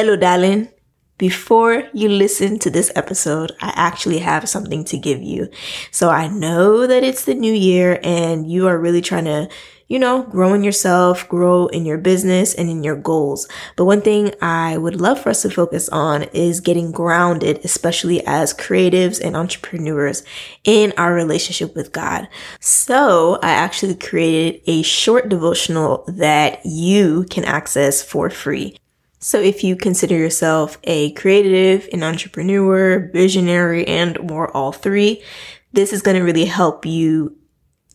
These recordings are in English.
Hello, darling. Before you listen to this episode, I actually have something to give you. So I know that it's the new year and you are really trying to, you know, grow in yourself, grow in your business and in your goals. But one thing I would love for us to focus on is getting grounded, especially as creatives and entrepreneurs in our relationship with God. So I actually created a short devotional that you can access for free. So if you consider yourself a creative, an entrepreneur, visionary, and or all three, this is going to really help you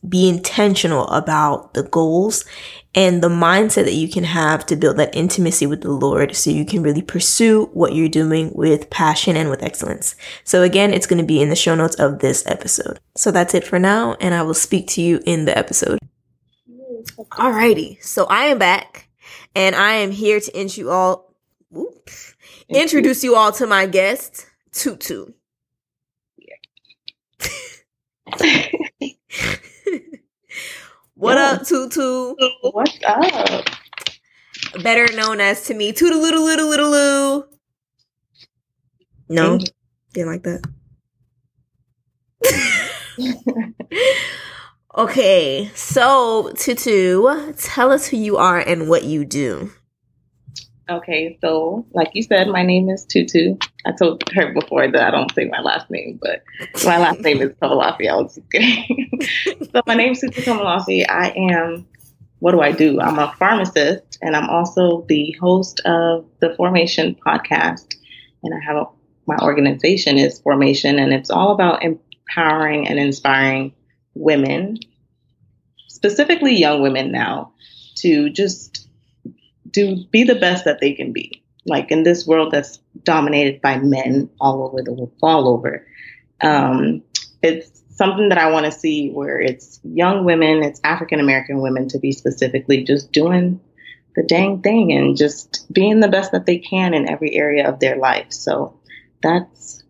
be intentional about the goals and the mindset that you can have to build that intimacy with the Lord so you can really pursue what you're doing with passion and with excellence. So again, it's going to be in the show notes of this episode. So that's it for now, and I will speak to you in the episode. Alrighty, so I am back and I am here to introduce you all, oops, introduce you all to my guest, Tutu. what up, Tutu? What's up? Better known as to me, Tutu Little Little Little Loo. No, didn't like that. Okay, so Tutu, tell us who you are and what you do. Okay, so like you said, my name is Tutu. I told her before that I don't say my last name, but my last name is Komolafe. I was just kidding. so my name is Tutu Komolafe. I am, what do I do? I'm a pharmacist and I'm also the host of the Formation podcast. And I have a, my organization is Formation and it's all about empowering and inspiring women, specifically young women now, to just do be the best that they can be. Like in this world that's dominated by men all over the world, all over. Um, it's something that I want to see where it's young women, it's African American women to be specifically just doing the dang thing and just being the best that they can in every area of their life. So that's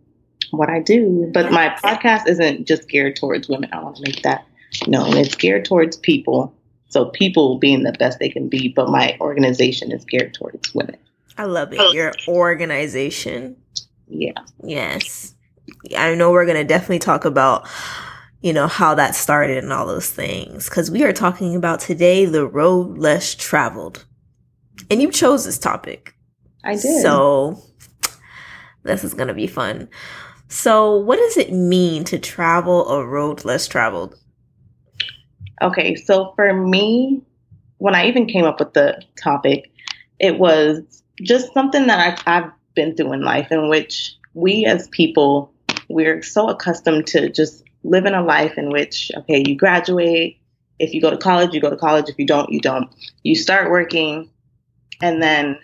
what I do. But my podcast isn't just geared towards women. I want to make that known. It's geared towards people. So people being the best they can be, but my organization is geared towards women. I love it. Your organization. Yeah. Yes. I know we're going to definitely talk about you know how that started and all those things cuz we are talking about today the road less traveled. And you chose this topic. I did. So this is going to be fun. So, what does it mean to travel a road less traveled? Okay, so for me, when I even came up with the topic, it was just something that I've, I've been through in life in which we as people, we're so accustomed to just living a life in which, okay, you graduate. If you go to college, you go to college. If you don't, you don't. You start working and then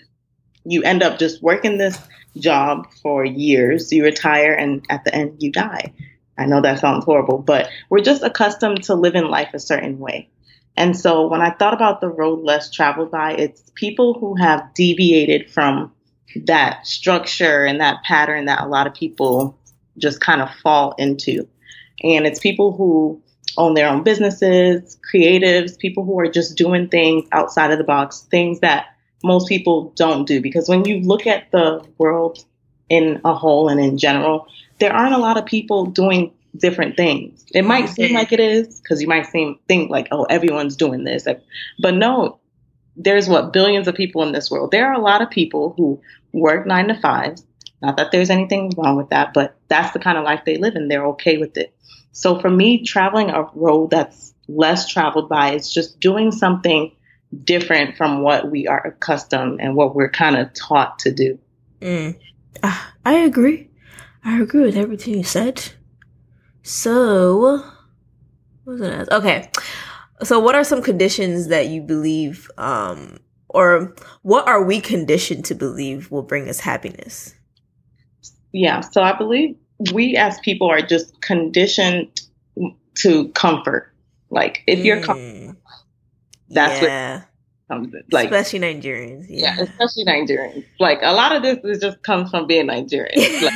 you end up just working this job for years. You retire and at the end you die. I know that sounds horrible, but we're just accustomed to living life a certain way. And so when I thought about the road less traveled by, it's people who have deviated from that structure and that pattern that a lot of people just kind of fall into. And it's people who own their own businesses, creatives, people who are just doing things outside of the box, things that most people don't do. Because when you look at the world in a whole and in general, there aren't a lot of people doing different things. It might seem mm-hmm. like it is because you might seem think like, oh, everyone's doing this, but no. There's what billions of people in this world. There are a lot of people who work nine to fives. Not that there's anything wrong with that, but that's the kind of life they live and they're okay with it. So for me, traveling a road that's less traveled by is just doing something different from what we are accustomed and what we're kind of taught to do. Mm. Uh, I agree. I agree with everything you said. So, what was it? Okay. So, what are some conditions that you believe, um, or what are we conditioned to believe will bring us happiness? Yeah. So, I believe we as people are just conditioned to comfort. Like, if you're mm. That's yeah. what like especially Nigerians. Yeah. yeah. especially Nigerians. Like a lot of this is just comes from being Nigerian.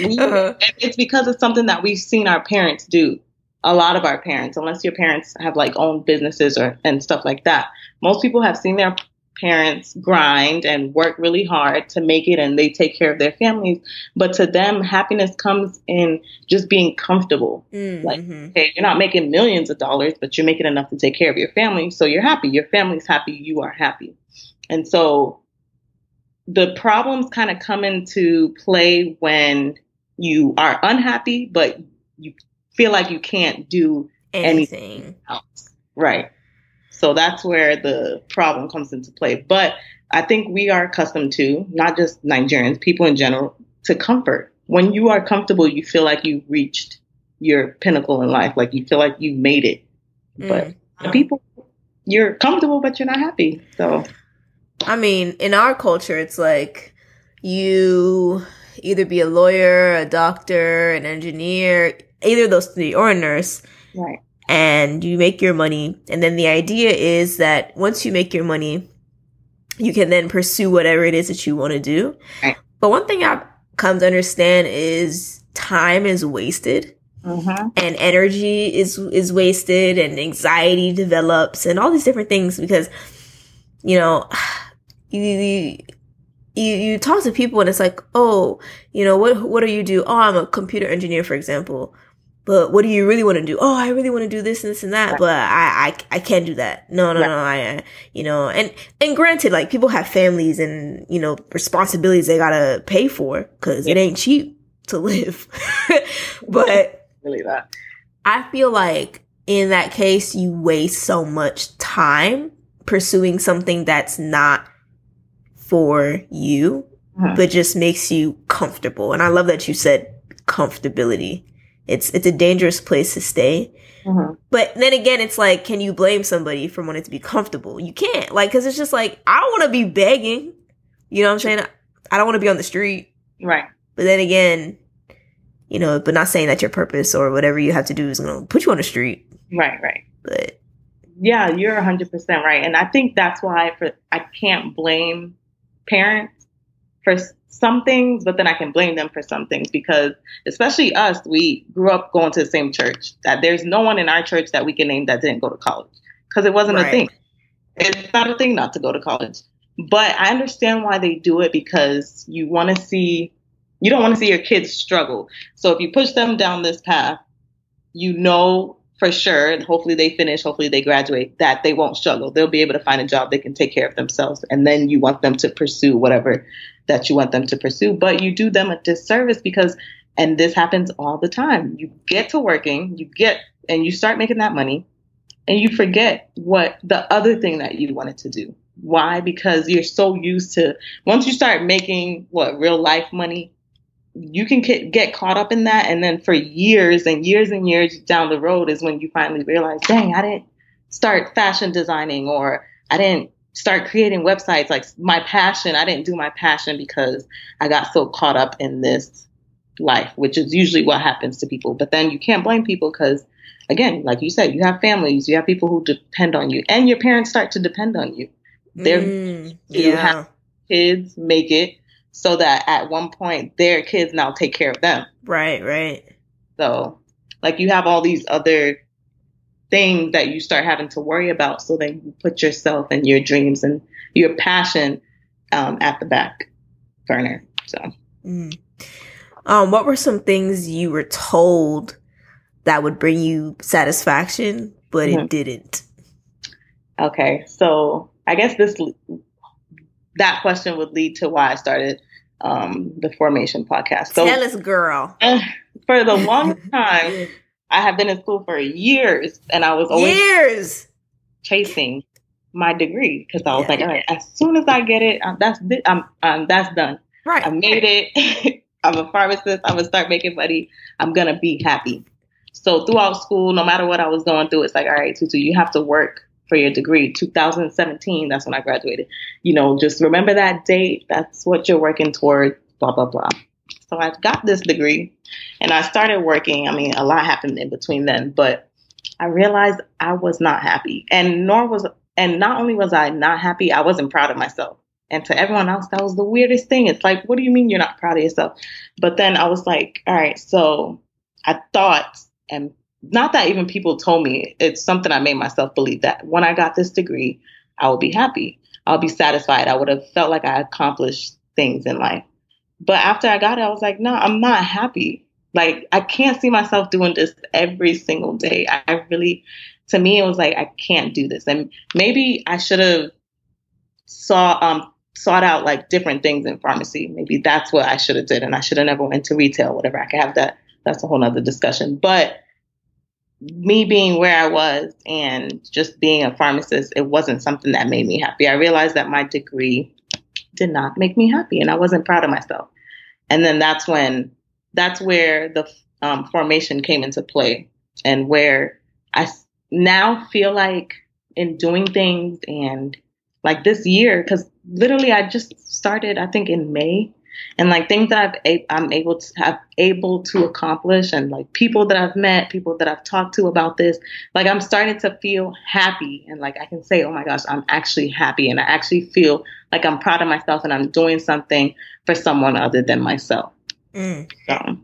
Like, we, uh-huh. It's because it's something that we've seen our parents do. A lot of our parents, unless your parents have like owned businesses or and stuff like that, most people have seen their parents grind and work really hard to make it and they take care of their families. But to them, happiness comes in just being comfortable. Mm-hmm. Like, okay, you're not making millions of dollars, but you're making enough to take care of your family. So you're happy. Your family's happy. You are happy. And so the problems kind of come into play when you are unhappy, but you feel like you can't do anything, anything else. Right. So that's where the problem comes into play. But I think we are accustomed to, not just Nigerians, people in general, to comfort. When you are comfortable, you feel like you've reached your pinnacle in life, like you feel like you've made it. But mm. people, you're comfortable, but you're not happy. So, I mean, in our culture, it's like you either be a lawyer, a doctor, an engineer, either those three, or a nurse. Right and you make your money. And then the idea is that once you make your money, you can then pursue whatever it is that you want to do. Right. But one thing I've come to understand is time is wasted. Mm-hmm. And energy is is wasted, and anxiety develops, and all these different things because, you know, you, you you you talk to people and it's like, oh, you know, what what do you do? Oh, I'm a computer engineer, for example but what do you really want to do? Oh, I really want to do this and this and that, right. but I, I, I can't do that. No, no, right. no. I, you know, and, and granted, like people have families and, you know, responsibilities they gotta pay for because yeah. it ain't cheap to live. but really that I feel like in that case, you waste so much time pursuing something that's not for you, mm-hmm. but just makes you comfortable. And I love that you said comfortability it's it's a dangerous place to stay. Mm-hmm. But then again, it's like, can you blame somebody for wanting to be comfortable? You can't, like, because it's just like I don't want to be begging. You know what I'm saying? I don't want to be on the street. Right. But then again, you know, but not saying that your purpose or whatever you have to do is going to put you on the street. Right. Right. But yeah, you're 100% right. And I think that's why for I can't blame parents for some things, but then I can blame them for some things because, especially us, we grew up going to the same church. That there's no one in our church that we can name that didn't go to college because it wasn't right. a thing. It's not a thing not to go to college. But I understand why they do it because you want to see, you don't want to see your kids struggle. So if you push them down this path, you know for sure, and hopefully they finish, hopefully they graduate, that they won't struggle. They'll be able to find a job they can take care of themselves. And then you want them to pursue whatever that you want them to pursue. But you do them a disservice because, and this happens all the time, you get to working, you get, and you start making that money, and you forget what the other thing that you wanted to do. Why? Because you're so used to, once you start making what real life money, you can get caught up in that. And then for years and years and years down the road is when you finally realize, dang, I didn't start fashion designing or I didn't start creating websites. Like my passion, I didn't do my passion because I got so caught up in this life, which is usually what happens to people. But then you can't blame people because, again, like you said, you have families, you have people who depend on you, and your parents start to depend on you. They're mm, yeah. you have kids make it so that at one point their kids now take care of them. Right, right. So, like you have all these other things that you start having to worry about. So then you put yourself and your dreams and your passion um, at the back burner. So, mm. um, what were some things you were told that would bring you satisfaction, but mm-hmm. it didn't? Okay, so I guess this that question would lead to why I started um, the Formation podcast. So, Tell us, girl. For the long time, I have been in school for years, and I was always years chasing my degree because I was yeah. like, all right, as soon as I get it, I'm, that's I'm, I'm that's done. Right, I made it. I'm a pharmacist. I'm gonna start making money. I'm gonna be happy. So throughout school, no matter what I was going through, it's like, all right, Tutu, you have to work for your degree. 2017, that's when I graduated. You know, just remember that date. That's what you're working toward, blah, blah, blah. So I got this degree and I started working. I mean, a lot happened in between then, but I realized I was not happy. And nor was, and not only was I not happy, I wasn't proud of myself. And to everyone else, that was the weirdest thing. It's like, what do you mean you're not proud of yourself? But then I was like, all right, so I thought, and not that even people told me, it's something I made myself believe that when I got this degree, I would be happy. I'll be satisfied. I would have felt like I accomplished things in life. But after I got it, I was like, no, I'm not happy. Like I can't see myself doing this every single day. I really, to me, it was like I can't do this. And maybe I should have saw um sought out like different things in pharmacy. Maybe that's what I should have did, and I should have never went to retail. Whatever, I could have that. That's a whole nother discussion. But me being where I was and just being a pharmacist, it wasn't something that made me happy. I realized that my degree did not make me happy, and I wasn't proud of myself. And then that's when that's where the um, formation came into play, and where I now feel like in doing things and like this year, because literally I just started, I think in May, and like things that I've I'm able to have able to accomplish, and like people that I've met, people that I've talked to about this, like I'm starting to feel happy, and like I can say, oh my gosh, I'm actually happy, and I actually feel like I'm proud of myself, and I'm doing something for someone other than myself. Mm. So.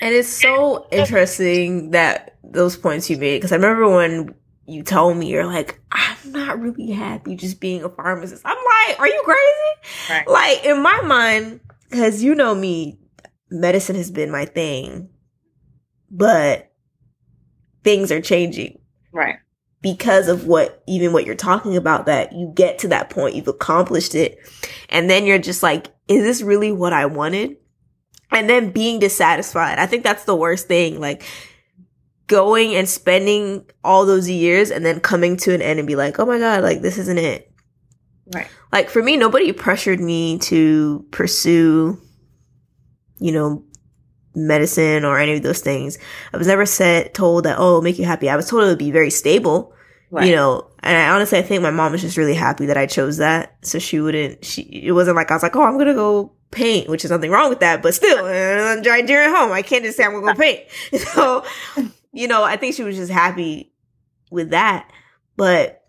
And it's so interesting that those points you made because I remember when you told me you're like, I'm not really happy just being a pharmacist. I'm are you crazy? Right. Like in my mind, because you know me, medicine has been my thing, but things are changing. Right. Because of what, even what you're talking about, that you get to that point, you've accomplished it. And then you're just like, is this really what I wanted? And then being dissatisfied. I think that's the worst thing. Like, going and spending all those years and then coming to an end and be like, oh my God, like this isn't it. Right. Like for me, nobody pressured me to pursue, you know, medicine or any of those things. I was never said, told that, oh, make you happy. I was told it would be very stable, right. you know, and I honestly, I think my mom was just really happy that I chose that. So she wouldn't, she, it wasn't like I was like, oh, I'm going to go paint, which is nothing wrong with that, but still, I'm during home. I can't just say I'm going to go paint. So you know, I think she was just happy with that. But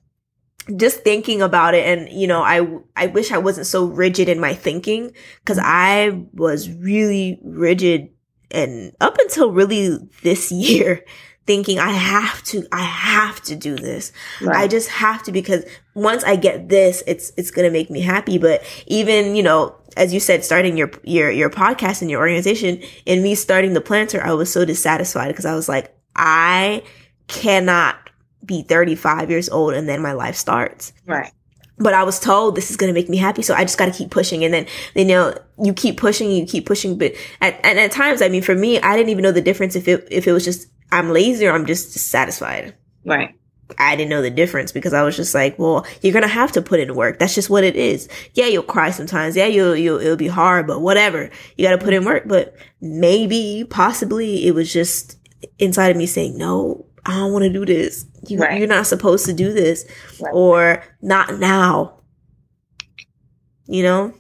just thinking about it and you know i i wish i wasn't so rigid in my thinking because i was really rigid and up until really this year thinking i have to i have to do this right. i just have to because once i get this it's it's gonna make me happy but even you know as you said starting your your your podcast and your organization and me starting the Plannter i was so dissatisfied because i was like I cannot be 35 years old and then my life starts. Right. But I was told this is going to make me happy. So I just got to keep pushing. And then, you know, you keep pushing, you keep pushing. But at, and at times, I mean, for me, I didn't even know the difference if it, if it was just, I'm lazy or I'm just satisfied. Right. I didn't know the difference because I was just like, well, you're gonna have to put in work. That's just what it is. Yeah, you'll cry sometimes. Yeah, you'll, you'll, it'll be hard, but whatever. You gotta put in work. But maybe, possibly, it was just inside of me saying, no, I don't want to do this. You, are right. not supposed to do this right. or not now. You know?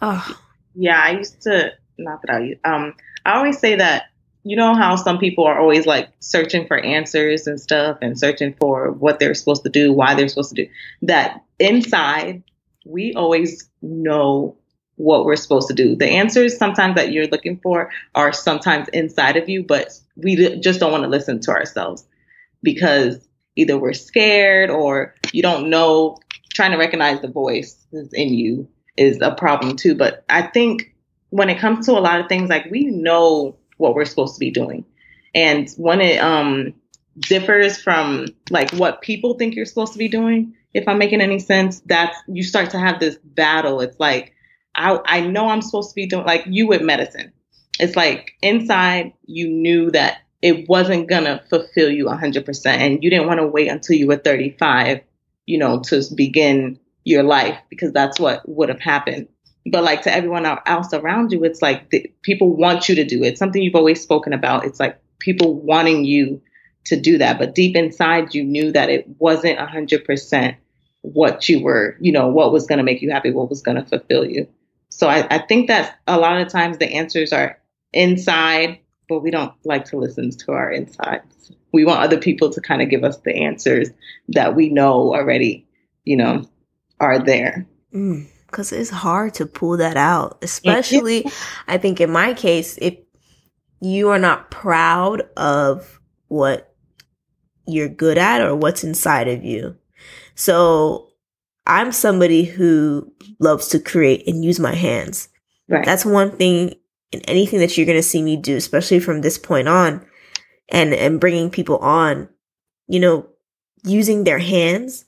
Oh. Yeah, I used to, not that I, um, I always say that, you know how some people are always like searching for answers and stuff and searching for what they're supposed to do, why they're supposed to do that inside, we always know what we're supposed to do. The answers sometimes that you're looking for are sometimes inside of you, but we just don't want to listen to ourselves because either we're scared or you don't know. Trying to recognize the voice in you is a problem too. But I think when it comes to a lot of things, like we know what we're supposed to be doing. And when it um, differs from like what people think you're supposed to be doing, if I'm making any sense, that's you start to have this battle. It's like I, I know I'm supposed to be doing like you with medicine. It's like inside you knew that it wasn't gonna fulfill you 100%, and you didn't want to wait until you were 35, you know, to begin your life because that's what would have happened. But like to everyone else around you, it's like the, people want you to do it. Something you've always spoken about. It's like people wanting you to do that, but deep inside you knew that it wasn't 100% what you were, you know, what was going to make you happy, what was going to fulfill you. So I, I think that a lot of times the answers are inside, but we don't like to listen to our insides. We want other people to kind of give us the answers that we know already, you know, are there. Because mm, it's hard to pull that out, especially, I think in my case, if you are not proud of what you're good at or what's inside of you. So I'm somebody who loves to create and use my hands. Right. That's one thing in anything that you're going to see me do, especially from this point on and, and bringing people on, you know, using their hands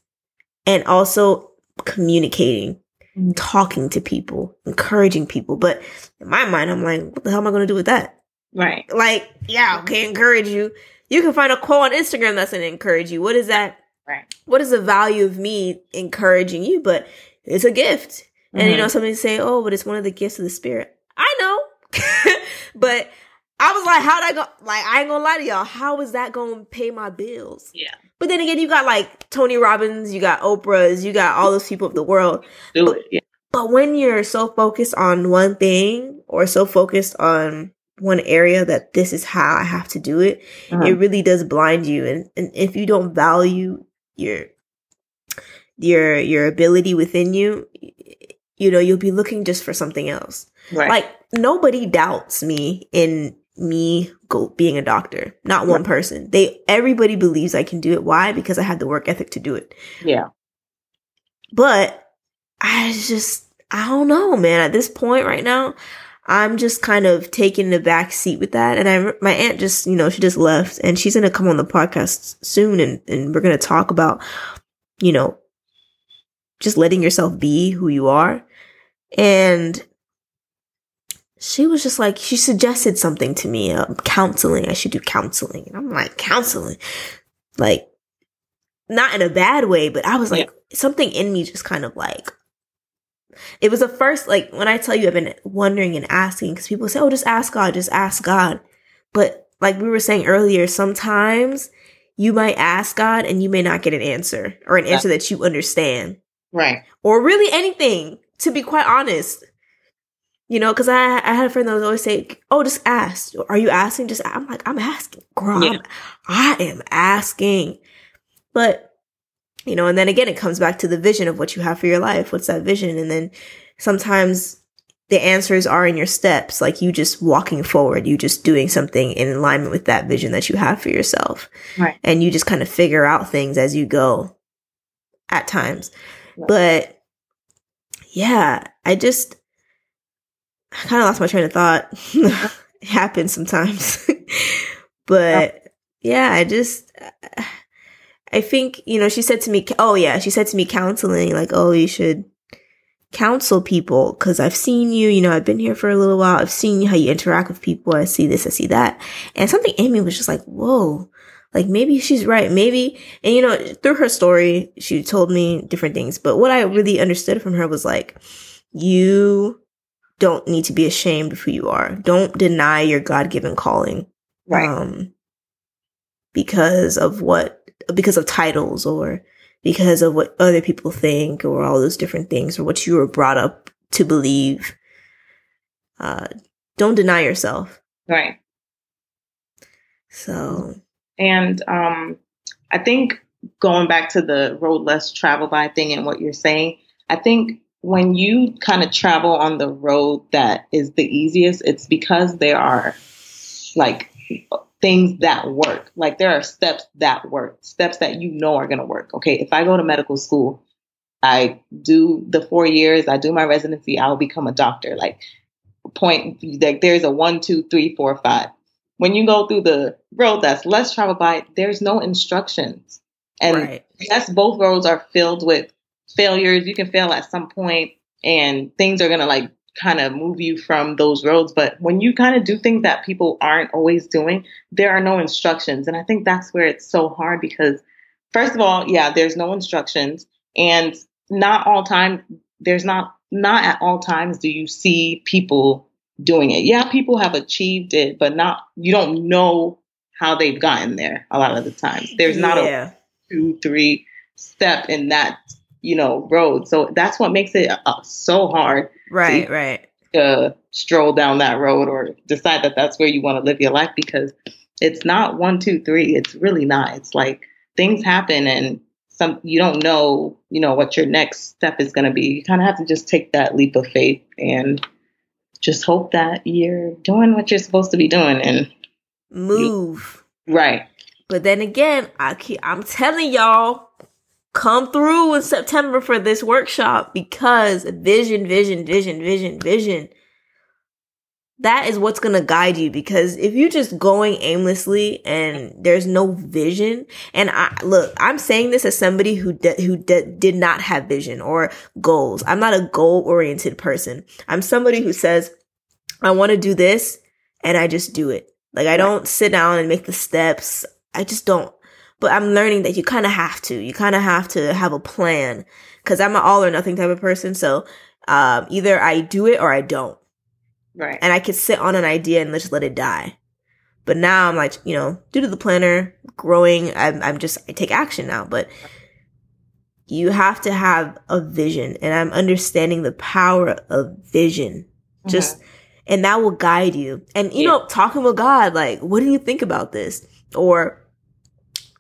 and also communicating, Mhm. talking to people, encouraging people. But in my mind, I'm like, what the hell am I going to do with that? right. Like, yeah, okay, encourage you. You can find a quote on Instagram that's going to encourage you. What is that? Right. What is the value of me encouraging you? But it's a gift. And you Mhm. know, somebody say, "Oh, but it's one of the gifts of the spirit." I know, but I was like, "How'd I go?" Like, I ain't gonna lie to y'all. How is that gonna pay my bills? Yeah. But then again, you got like Tony Robbins, you got Oprah's, you got all those people of the world. do it. Yeah. But when you're so focused on one thing or so focused on one area that this is how I have to do it, Uh-huh. it really does blind you. And, and if you don't value your your your ability within you, you know, you'll be looking just for something else. Right. Like nobody doubts me in me go being a doctor. Not one Right. person. They everybody believes I can do it. Why? Because I have the work ethic to do it. yeah. But I just I don't know, man. At this point right now, I'm just kind of taking the back seat with that. And I my aunt just, you know, she just left and she's gonna come on the podcast soon and, and we're gonna talk about, you know, just letting yourself be who you are. And she was just like, she suggested something to me, uh, counseling. I should do counseling. And I'm like, counseling? Like, not in a bad way, but I was like, something in me just kind of like, it was the first, like, when I tell you I've been wondering and asking, because people say, oh, just ask God, just ask God. But like we were saying earlier, sometimes you might ask God and you may not get an answer or an answer that you understand Right. or really anything, to be quite honest. You know, because I I had a friend that was always say, "Oh, just ask. Are you asking? Just." I'm like, I'm asking, girl. I'm- I am asking, but you know, and then again, it comes back to the vision of what you have for your life. What's that vision? And then sometimes the answers are in your steps, like you just walking forward, you just doing something in alignment with that vision that you have for yourself, Right. and you just kind of figure out things as you go. At times, Right. but yeah, I just I kind of lost my train of thought. it happens sometimes. but yeah, I just I think, you know, she said to me, oh yeah, she said to me counseling like, "Oh, you should counsel people cuz I've seen you, you know, I've been here for a little while. I've seen how you interact with people. I see this, I see that." And something in me was just like, "Whoa." Like maybe she's right. Maybe, and you know, through her story, she told me different things. But what I really understood from her was like, you don't need to be ashamed of who you are. Don't deny your God given calling. Right. Um, because of what, because of titles or because of what other people think or all those different things or what you were brought up to believe. Uh, don't deny yourself. right. So, And um, I think going back to the road less traveled by thing and what you're saying, I think when you kind of travel on the road that is the easiest, it's because there are like things that work. Like there are steps that work, steps that you know are going to work. Okay, if I go to medical school, I do the four years, I do my residency, I will become a doctor. Like point, like there's a one, two, three, four, five when you go through the road that's less traveled by, there's no instructions. And right. yes, both roads are filled with failures. You can fail at some point and things are going to like kind of move you from those roads. But when you kind of do things that people aren't always doing, there are no instructions. And I think that's where it's so hard because, first of all, yeah, there's no instructions. And not all time, there's not, not at all times do you see people doing it. Yeah, people have achieved it, but not, you don't know how they've gotten there a lot of the times. There's not a two, three step in that, you know, road. So that's what makes it uh, so hard right, right. to stroll down that road or decide that that's where you want to live your life because it's not one, two, three. It's really not. It's like things happen and some you don't know, you know, what your next step is going to be. You kind of have to just take that leap of faith and just hope that you're doing what you're supposed to be doing and Move. right. But then again, I keep, I'm telling y'all, come through in September for this workshop because vision, vision, vision, vision, vision. That is what's going to guide you because if you're just going aimlessly and there's no vision, and I look, I'm saying this as somebody who de- who de- did not have vision or goals. I'm not a goal oriented person. I'm somebody who says, I want to do this and I just do it. Like I don't sit down and make the steps. I just don't. But I'm learning that you kind of have to. You kind of have to have a plan because I'm an all or nothing type of person. So um, either I do it or I don't. Right. And I could sit on an idea and just let it die. But now I'm like, you know, due to the Plannter growing, I'm, I'm just, I take action now. But you have to have a vision. And I'm understanding the power of vision. Mm-hmm. Just, and that will guide you. And, you yeah. know, talking with God, like, what do you think about this? Or,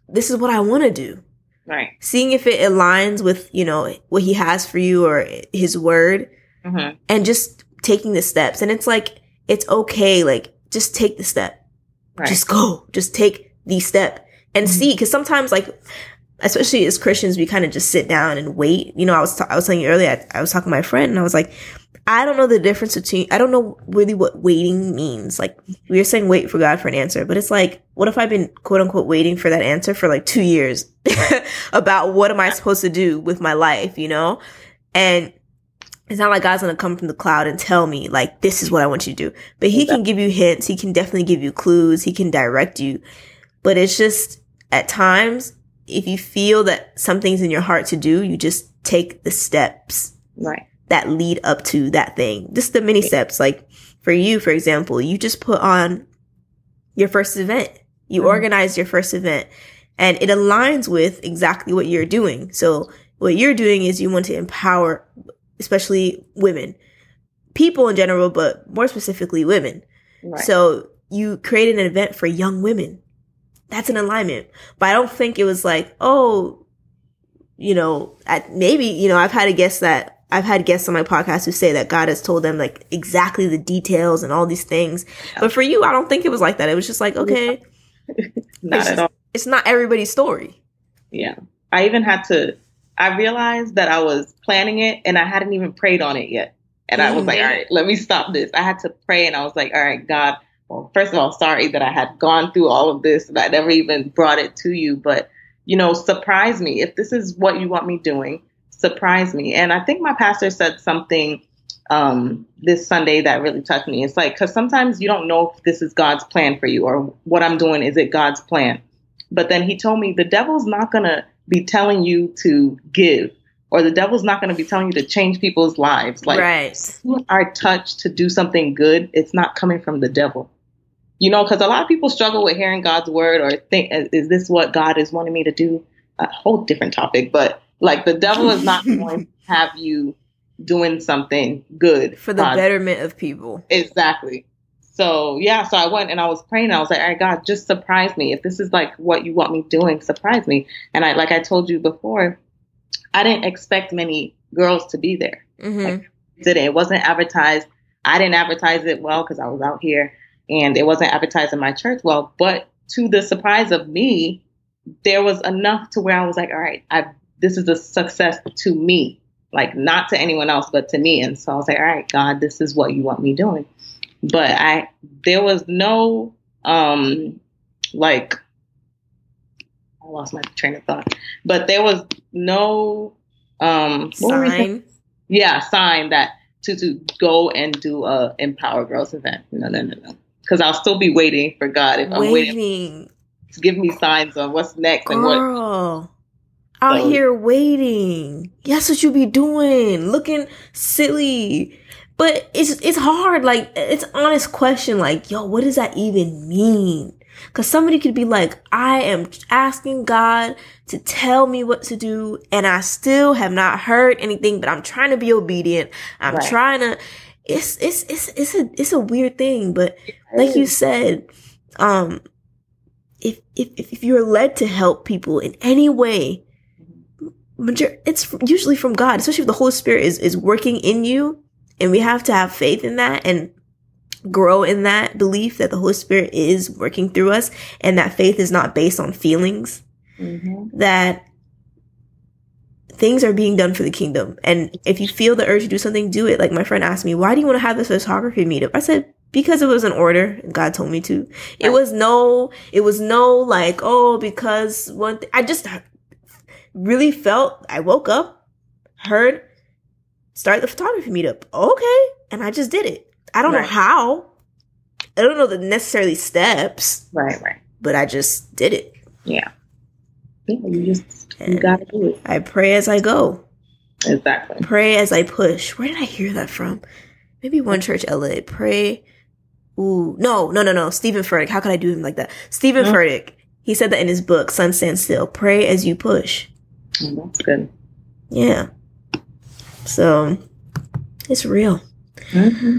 this is what I want to do. Right. Seeing if it aligns with, you know, what he has for you or his word mm-hmm. and just taking the steps. And it's like, it's okay. Like, just take the step. Right. Just go. Just take the step and mm-hmm. see. Cause sometimes like, especially as Christians, we kind of just sit down and wait. You know, I was, t- I was telling you earlier, I, I was talking to my friend and I was like, I don't know the difference between, I don't know really what waiting means. Like, we are saying wait for God for an answer, but it's like, what if I've been quote unquote waiting for that answer for like two years about what am I supposed to do with my life, you know? And it's not like God's gonna come from the cloud and tell me, like, this is what I want you to do. But He can give you hints. He can definitely give you clues. He can direct you. But it's just, at times, if you feel that something's in your heart to do, you just take the steps. Right that lead up to that thing. Just the mini steps. Like for you, for example, you just put on your first event. You mm-hmm. organize your first event and it aligns with exactly what you're doing. So what you're doing is you want to empower, especially women, people in general, but more specifically women. Right. So you created an event for young women. That's an alignment. But I don't think it was like, oh, you know, maybe, you know, I've had a guess that I've had guests on my podcast who say that God has told them like exactly the details and all these things. Yeah. But for you, I don't think it was like that. It was just like, okay, not it's at all. It's not everybody's story. Yeah. I even had to, I realized that I was planning it and I hadn't even prayed on it yet. And mm-hmm. I was like, mm-hmm. all right, let me stop this. I had to pray and I was like, all right, God, well, first of all, sorry that I had gone through all of this and I never even brought it to you, but you know, surprise me. If this is what you want me doing, surprised me. And I think my pastor said something um, this Sunday that really touched me. It's like, because sometimes you don't know if this is God's plan for you or what I'm doing, is it God's plan? But then he told me the devil's not going to be telling you to give or the devil's not going to be telling you to change people's lives. Like, right. our touch to do something good, it's not coming from the devil. You know, because a lot of people struggle with hearing God's word or think, is this what God is wanting me to do? A whole different topic. But like the devil is not going to have you doing something good for the betterment of people. Exactly. So yeah, so I went and I was praying. I was like, "All right, God, just surprise me. If this is like what you want me doing, surprise me." And I, like I told you before, I didn't expect many girls to be there. Mm-hmm. Like, did it? It wasn't advertised. I didn't advertise it well because I was out here, and it wasn't advertised in my church well. But to the surprise of me, there was enough to where I was like, "All right, I've this is a success to me, like not to anyone else, but to me. And so I was like, all right, God, this is what you want me doing. But I, there was no, um, like, I lost my train of thought, but there was no, um, sign. Yeah, sign that to, to go and do a Empower Girls event. No, no, no, no. Because I'll still be waiting for God if waiting. I'm waiting to give me signs on what's next Girl. and what out so, here waiting. That's what you be doing, looking silly. But it's it's hard. Like it's honest question. Like, yo, what does that even mean? Because somebody could be like, I am asking God to tell me what to do, and I still have not heard anything. But I'm trying to be obedient. I'm right. trying to. It's it's it's it's a it's a weird thing. But like you said, um, if if if you're led to help people in any way, it's usually from God, especially if the Holy Spirit is, is working in you. And we have to have faith in that and grow in that belief that the Holy Spirit is working through us and that faith is not based on feelings. Mm-hmm. That things are being done for the kingdom. And if you feel the urge to do something, do it. Like my friend asked me, why do you want to have this photography meetup? I said, because it was an order. God told me to. It was no, it was no like, oh, because one, th- I just really felt, I woke up, heard, start the photography meetup. Okay. And I just did it. I don't right. know how. I don't know the necessarily steps. Right, right. But I just did it. Yeah. Yeah, you just you gotta do it. I pray as I go. Exactly. Pray as I push. Where did I hear that from? Maybe one church LA. Pray. Ooh, no, no, no, no. Stephen Furtick. How could I do him like that? Stephen mm-hmm. Furtick. He said that in his book, Sun Stand Still. Pray as you push. Oh, that's good. Yeah. So it's real. Mm-hmm.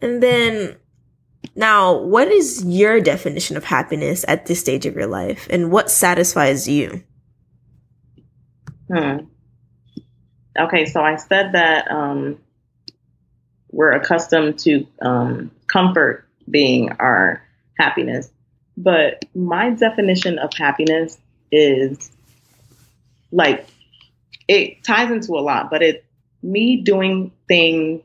And then now, what is your definition of happiness at this stage of your life and what satisfies you? Hmm. Okay, so I said that um, we're accustomed to um, comfort being our happiness, but my definition of happiness is like it ties into a lot, but it's me doing things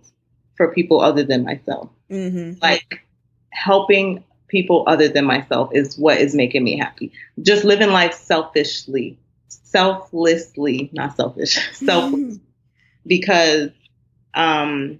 for people other than myself. Mm-hmm. Like helping people other than myself is what is making me happy. Just living life selfishly, selflessly, not selfish, self, because, um,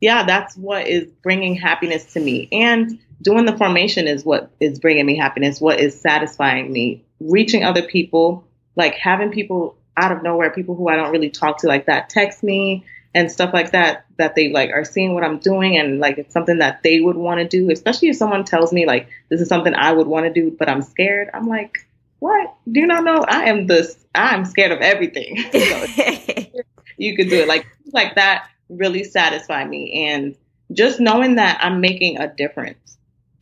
yeah, that's what is bringing happiness to me. And doing the formation is what is bringing me happiness, what is satisfying me. Reaching other people, like having people out of nowhere, people who I don't really talk to like that text me and stuff like that that they like are seeing what I'm doing and like it's something that they would want to do, especially if someone tells me like this is something I would want to do, but I'm scared. I'm like, what? Do you not know? I am this. I'm scared of everything. you could do it like like that. Really satisfy me, and just knowing that I'm making a difference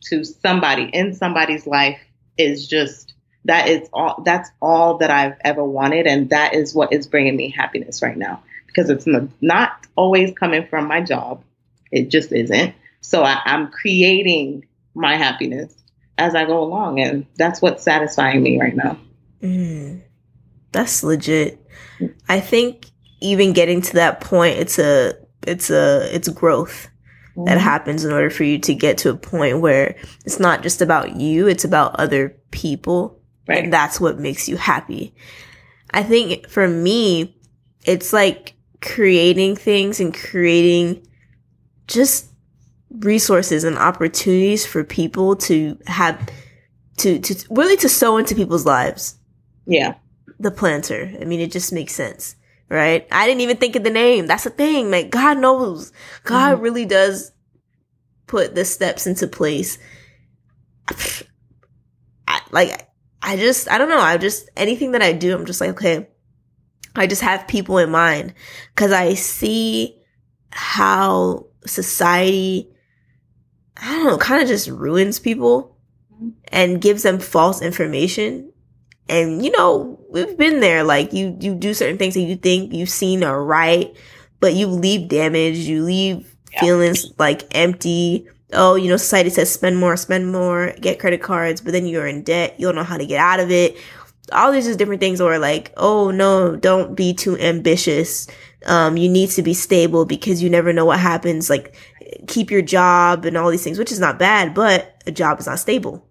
to somebody in somebody's life is just that is all. That's all that I've ever wanted, and that is what is bringing me happiness right now because it's not always coming from my job. It just isn't. So I, am creating my happiness as I go along, and that's what's satisfying me right now. Mm, that's legit. I think even getting to that point, it's a it's a it's growth mm-hmm. that happens in order for you to get to a point where it's not just about you; it's about other people, right. and that's what makes you happy. I think for me, it's like creating things and creating just resources and opportunities for people to have to to really to sow into people's lives. Yeah. The Plannter. I mean, it just makes sense, right? I didn't even think of the name. That's the thing. Like God knows. God mm-hmm. really does put the steps into place. I, like I just I don't know. I just anything that I do, I'm just like, okay, I just have people in mind because I see how society, I don't know, kind of just ruins people mm-hmm. and gives them false information. And you know, we've been there. Like you, you do certain things that you think you've seen are right, but you leave damage. You leave yeah. feelings like empty. Oh, you know, society says spend more, spend more, get credit cards, but then you're in debt. You don't know how to get out of it all these just different things or like, oh no, don't be too ambitious. Um, you need to be stable because you never know what happens. Like, keep your job and all these things, which is not bad, but a job is not stable.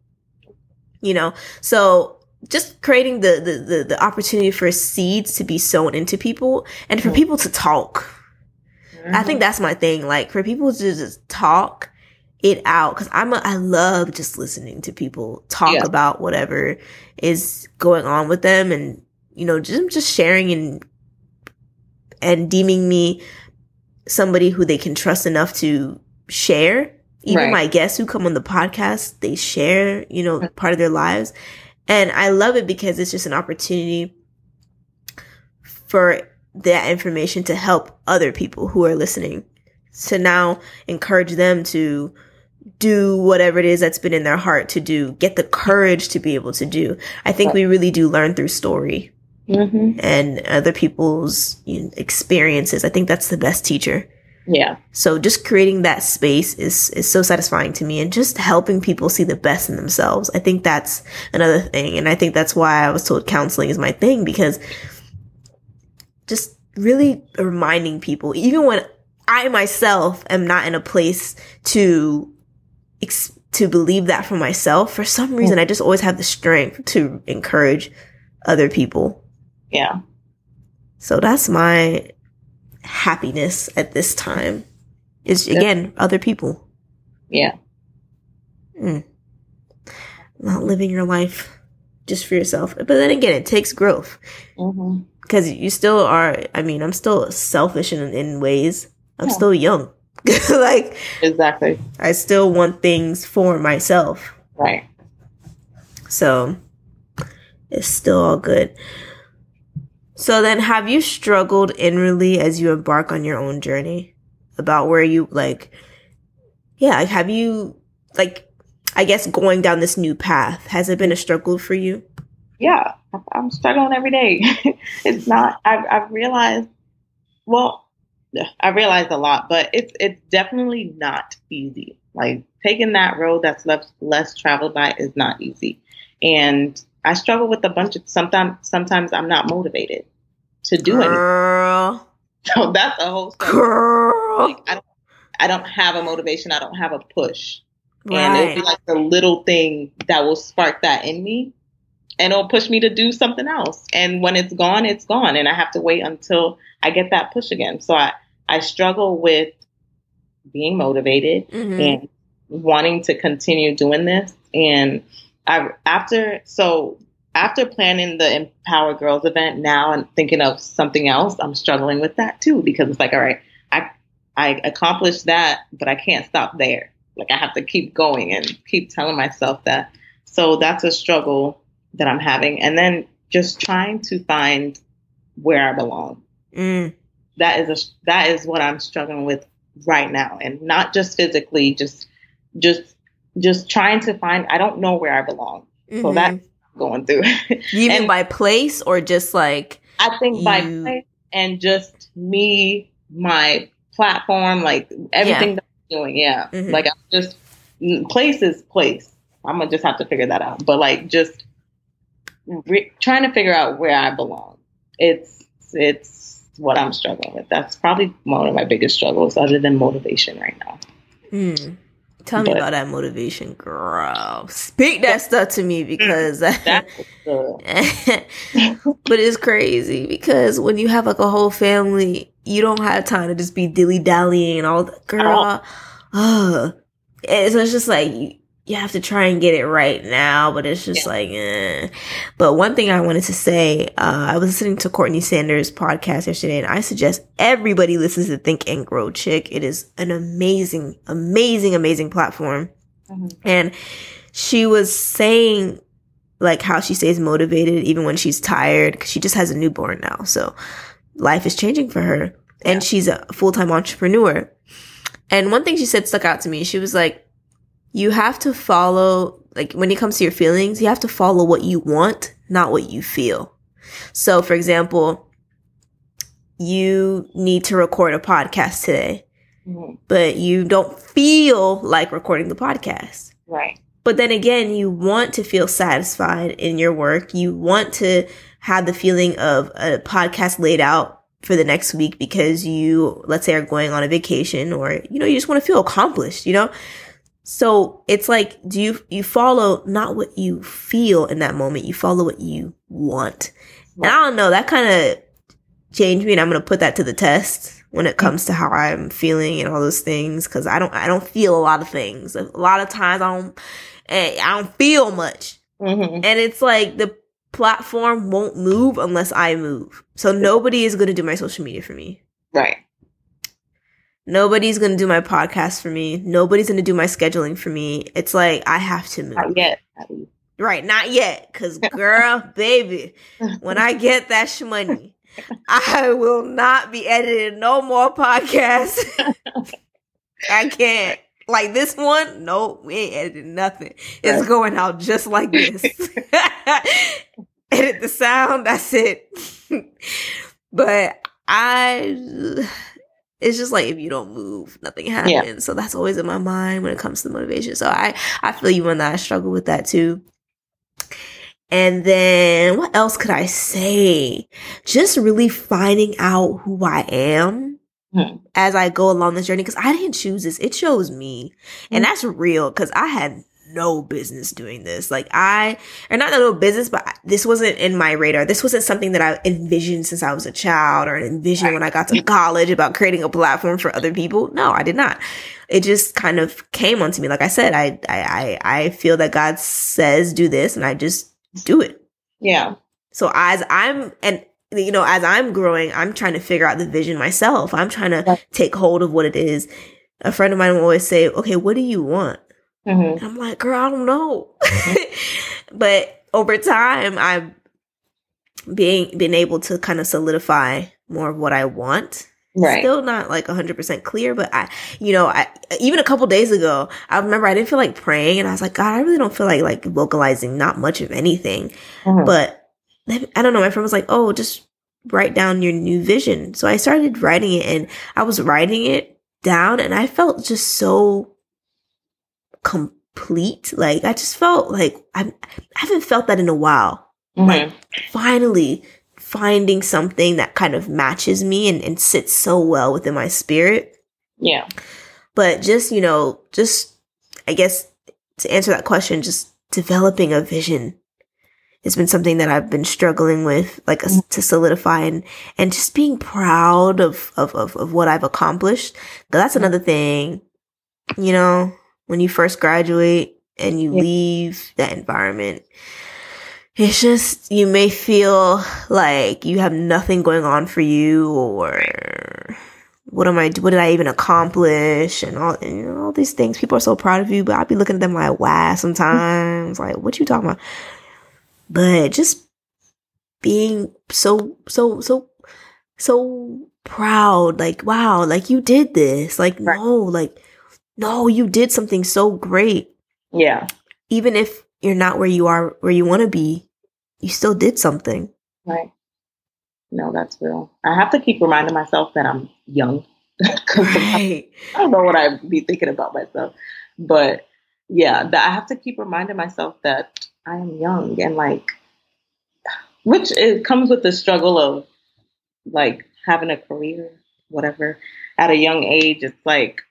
You know? So just creating the, the, the, the opportunity for seeds to be sown into people and for mm-hmm. people to talk. Mm-hmm. I think that's my thing. Like, for people to just talk it out. Because I'm a, I love just listening to people talk yeah. about whatever is going on with them and you know just just sharing and and deeming me somebody who they can trust enough to share. Even right. my guests who come on the podcast they share you know part of their lives. And I love it because it's just an opportunity for that information to help other people who are listening. To now encourage them to do whatever it is that's been in their heart to do, get the courage to be able to do. I think we really do learn through story mm-hmm. and other people's you know, experiences. I think that's the best teacher. Yeah. So just creating that space is is so satisfying to me and just helping people see the best in themselves. I think that's another thing and I think that's why I was told counseling is my thing because just really reminding people, even when I myself am not in a place to ex- to believe that for myself. For some reason, I just always have the strength to encourage other people. Yeah. So that's my happiness at this time. Is again other people. Yeah. Mm. Not living your life just for yourself. But then again, it takes growth Mm-hmm. because you still are. I mean, I'm still selfish in in ways. I'm Yeah. still young. like Exactly. I still want things for myself. Right. So it's still all good. So then have you struggled inwardly as you embark on your own journey about where you like yeah, like have you like I guess going down this new path has it been a struggle for you? yeah, I'm struggling every day. it's not. I've, I've realized. Well, I realized a lot, but it's it's definitely not easy. Like taking that road that's less less traveled by is not easy, and I struggle with a bunch of sometimes. Sometimes I'm not motivated to do anything. Girl. So that's a whole struggle. Girl. Like, I don't. I don't have a motivation. I don't have a push. and it'll be like the little thing that will spark that in me and it'll push me to do something else and when it's gone it's gone and i have to wait until i get that push again so i i struggle with being motivated Mhm. and wanting to continue doing this and i after so after planning the empower girls event now and thinking of something else i'm struggling with that too because it's like all right i i accomplished that but i can't stop there like I have to keep going and keep telling myself that. So that's a struggle that I'm having. And then just trying to find where I belong. Mm. That is a that is what I'm struggling with right now. And not just physically, just just just trying to find I don't know where I belong. So Mhm. that's going through. you mean by place or just like I think by place and just me, my platform, like everything that I'm doing, yeah. Mhm. Like I'm just place is place. I'm gonna just have to figure that out. But like just re- trying to figure out where I belong. It's it's what I'm struggling with. That's probably one of my biggest struggles, other than motivation right now. Mm. Tell me about that motivation, girl. Speak that stuff to me because That's but it's crazy because when you have like a whole family, you don't have time to just be dilly dallying and all that. Girl, ugh. And so it's just like you, have to try and get it right now, but it's just Yeah. like, eh. But one thing I wanted to say, uh, I was listening to Courtney Sanders' podcast yesterday, and I suggest everybody listens to Think and Grow Chick. It is an amazing, amazing, amazing platform. Mhm. And she was saying like how she stays motivated even when she's tired because she just has a newborn now. So life is changing for her. And Yeah. she's a full time entrepreneur. And one thing she said stuck out to me. She was like, you have to follow, like when it comes to your feelings, you have to follow what you want, not what you feel. So for example, you need to record a podcast today, Mhm. but you don't feel like recording the podcast. Right. But then again, you want to feel satisfied in your work. You want to have the feeling of a podcast laid out for the next week because you, let's say, are going on a vacation or, you know, you just want to feel accomplished, you know? So it's like, do you, you follow not what you feel in that moment, you follow what you want. And I don't know, that kind of changed me and I'm going to put that to the test when it comes to how I'm feeling and all those things. Cause I don't, I don't feel a lot of things. A lot of times I don't, eh, I don't feel much. hmm And it's like the platform won't move unless I move. So nobody is going to do my social media for me. Right. Nobody's going to do my podcast for me. Nobody's going to do my scheduling for me. It's like I have to move. Not yet. Right, not yet. Cause girl, baby, when I get that shmoney, I will not be editing no more podcasts. I can't. Like this one, no, we ain't editing nothing. It's Right. going out just like this. Edit the sound, that's it. but I it's just like if you don't move, nothing happens. So that's always in my mind when it comes to motivation. So I I feel you on that. I struggle with that too. And then what else could I say? Just really finding out who I am Hmm. as I go along this journey because I didn't choose this. It chose me. And Hmm. that's real because I had no business doing this. Like I, or not no business, but I- this wasn't in my radar. This wasn't something that I envisioned since I was a child or envisioned when I got to college about creating a platform for other people. No, I did not. It just kind of came onto me. Like I said, I, I, I, I feel that God says do this and I just do it. Yeah. So as I'm and you know, as I'm growing, I'm trying to figure out the vision myself. I'm trying to take hold of what it is. A friend of mine will always say, "Okay, what do you want?" Hmm I'm like, "Girl, I don't know." but over time, I've being been able to kind of solidify more of what I want. Right. Still not like 100% clear, but I, you know, I, even a couple days ago, I remember I didn't feel like praying and I was like, God, I really don't feel like, like vocalizing not much of anything. Mhm. But I don't know. My friend was like, "Oh, just write down your new vision." So I started writing it, and I was writing it down, and I felt just so complete. Like I just felt like I, I haven't felt that in a while. Mhm. Finally, finding something that kind of matches me and, and sits so well within my spirit. yeah. But just you know, just I guess to answer that question, just developing a vision has been something that I've been struggling with, like Mm-hmm. to solidify and and just being proud of of of, of what I've accomplished. That's Mm-hmm. another thing, you know, when you first graduate and you Yeah. leave that environment. It's just you may feel like you have nothing going on for you, or what am I? What did I even accomplish? And all and, you know, all these things. People are so proud of you, but I'll be looking at them like, wow. Sometimes, like, what you talking about? But just being so so so so proud, like, wow, like you did this. Like, Right. no, like, no, you did something so great. Yeah. Even if you're not where you are, where you want to be, you still did something. Right. No, that's real. I have to keep reminding myself that I'm young. Right. I don't know what I'd be thinking about myself. But yeah, that I have to keep reminding myself that I am young and like, which it comes with the struggle of like having a career, whatever, at a young age. It's like,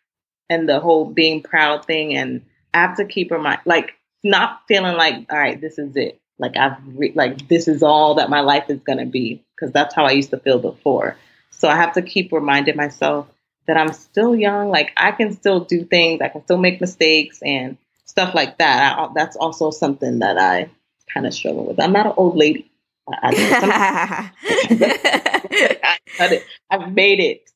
and the whole being proud thing. And I have to keep remind, like, not feeling like, all right, this is it. Like I've re- like this is all that my life is gonna be because that's how I used to feel before. So I have to keep reminding myself that I'm still young. Like I can still do things. I can still make mistakes and stuff like that. I, that's also something that I kind of struggle with. I'm not an old lady. I, I, I've done it. I've made it.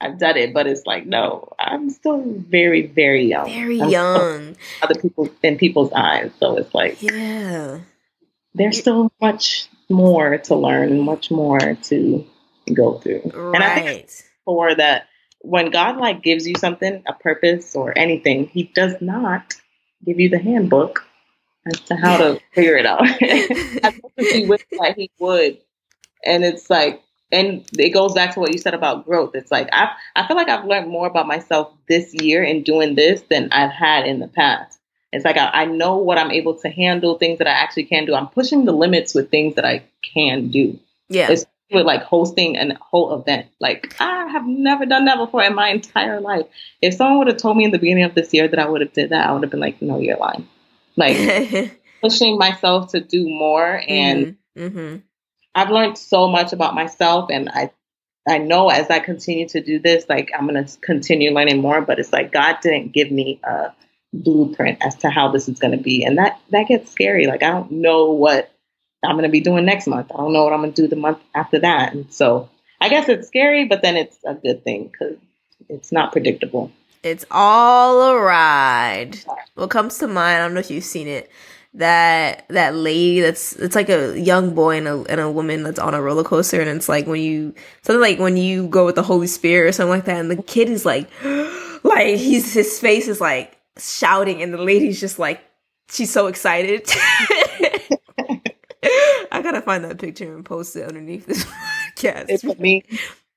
I've done it, but it's like no, I'm still very, very young. Very I'm young. Other people in people's eyes, so it's like Yeah. there's still much more to learn, much more to go through. And I think Right. for that when God like gives you something, a purpose or anything, he does not give you the handbook as to how to figure it out. much as he that he would. And it's like and it goes back to what you said about growth. It's like I I feel like I've learned more about myself this year in doing this than I've had in the past. It's like I, I know what I'm able to handle, things that I actually can do. I'm pushing the limits with things that I can do yeah. It's- with like hosting a whole event. Like I have never done that before in my entire life. If someone would have told me in the beginning of this year that I would have did that, I would have been like, no, you're lying. Like pushing myself to do more and hmm I've learned so much about myself and I I know as I continue to do this, like I'm gonna continue learning more, but it's like God didn't give me a blueprint as to how this is gonna be. And that that gets scary. Like I don't know what I'm gonna be doing next month. I don't know what I'm gonna do the month after that. And so I guess it's scary, but then it's a good thing because it's not predictable. It's all a ride. What comes to mind, I don't know if you've seen it. That that lady that's it's like a young boy and a and a woman that's on a roller coaster and it's like when you something like when you go with the Holy Spirit or something like that and the kid is like like he's his face is like shouting and the lady's just like she's so excited. I gotta find that picture and post it underneath this podcast. It's for me.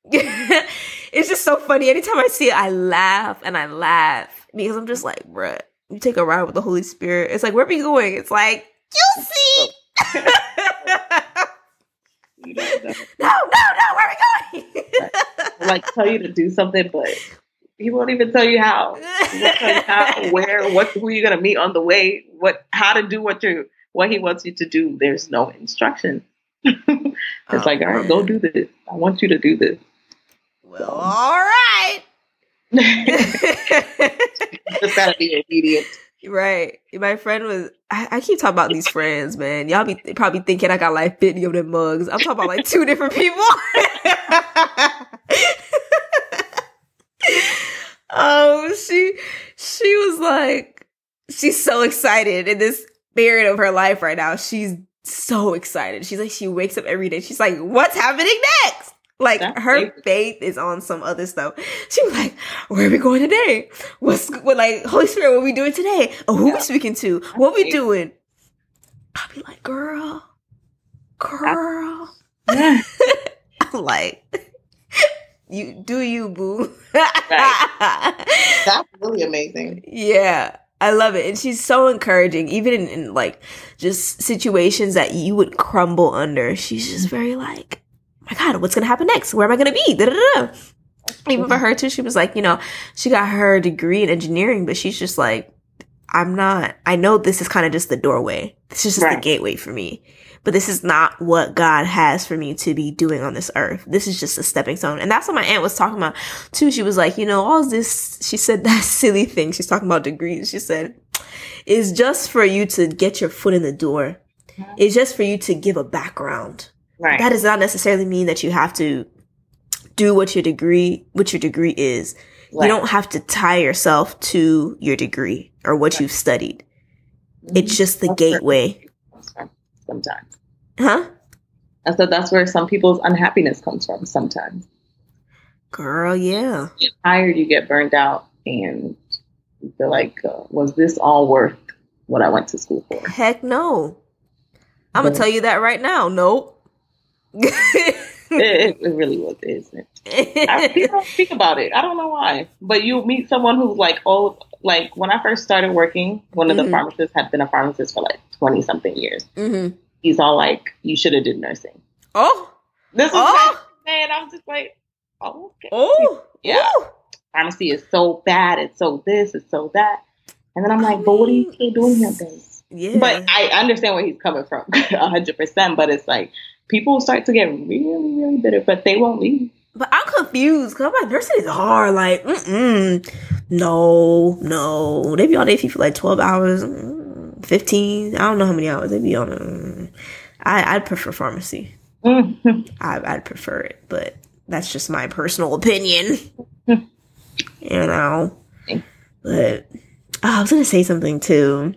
it's just so funny. Anytime I see it, I laugh and I laugh because I'm just like, bruh, you take a ride with the Holy Spirit. It's like, where are we going? It's like, you see. You no, no, no, where are we going? like tell you to do something, but he won't even tell you how. Tell you how, where, what, who you're gonna meet on the way, what, how to do what you what he wants you to do. There's no instruction. it's Oh, like, all right, go do this. I want you to do this. well, all right. Just gotta be obedient. right. My friend was. I, I keep talking about these friends, man. Y'all be probably thinking I got like 50 of them mugs. I'm talking about like two different people. oh, she she was like, she's so excited in this period of her life right now. She's so excited. She's like, she wakes up every day. She's like, what's happening? Like That's her faith is on some other stuff. She was like, "Where are we going today? What's what like Holy Spirit? What we doing today? Oh, who Yeah. we speaking to? What we doing?" I'll be like, "Girl, girl." Yeah. I'm like, "You do you, boo." That's really amazing. Yeah. I love it. And she's so encouraging, even in, in like just situations that you would crumble under. She's just very like, my God, what's going to happen next? Where am I going to be? Da-da-da-da. Even for her too, she was like, you know, she got her degree in engineering, but she's just like, I'm not, I know this is kind of just the doorway. This is just the gateway for me. But this is not what God has for me to be doing on this earth. This is just a stepping stone. And that's what my aunt was talking about too. She was like, you know, all this, she said that silly thing. She's talking about degrees. She said, is just for you to get your foot in the door. It's just for you to give a background Right. that does not necessarily mean that you have to do what your degree what your degree is. Right. you don't have to tie yourself to your degree or what you've studied. It's just the That's gateway. Sometimes. huh? I said that's where some people's unhappiness comes from sometimes. girl yeah. You get tired, you get burned out, and you feel like, uh, was this all worth what I went to school for? heck no. I'm gonna tell you that right now. Nope it, really was, isn't it? I, people don't speak about it. I don't know why. But you meet someone who's like, oh, like when I first started working, one of Mhm. the pharmacists had been a pharmacist for like 20 something years. hmm He's all like, you should have did nursing. oh This is oh man, I'm just like, oh, okay. oh Yeah. ooh. Pharmacy is so bad. It's so this. It's so that. And then I'm like, but what are you still doing here, babe? yeah But I understand where he's coming from, a hundred percent. But it's like people start to get really, really bitter, but they won't leave. But I'm confused because I'm like, nursing is hard. Like, mm-mm. No, no. They be on their feet for like 12 hours, mm, 15. I don't know how many hours they be on. Mm. I, I'd prefer pharmacy. I, I'd prefer it, but that's just my personal opinion. you know? But oh, I was going to say something too.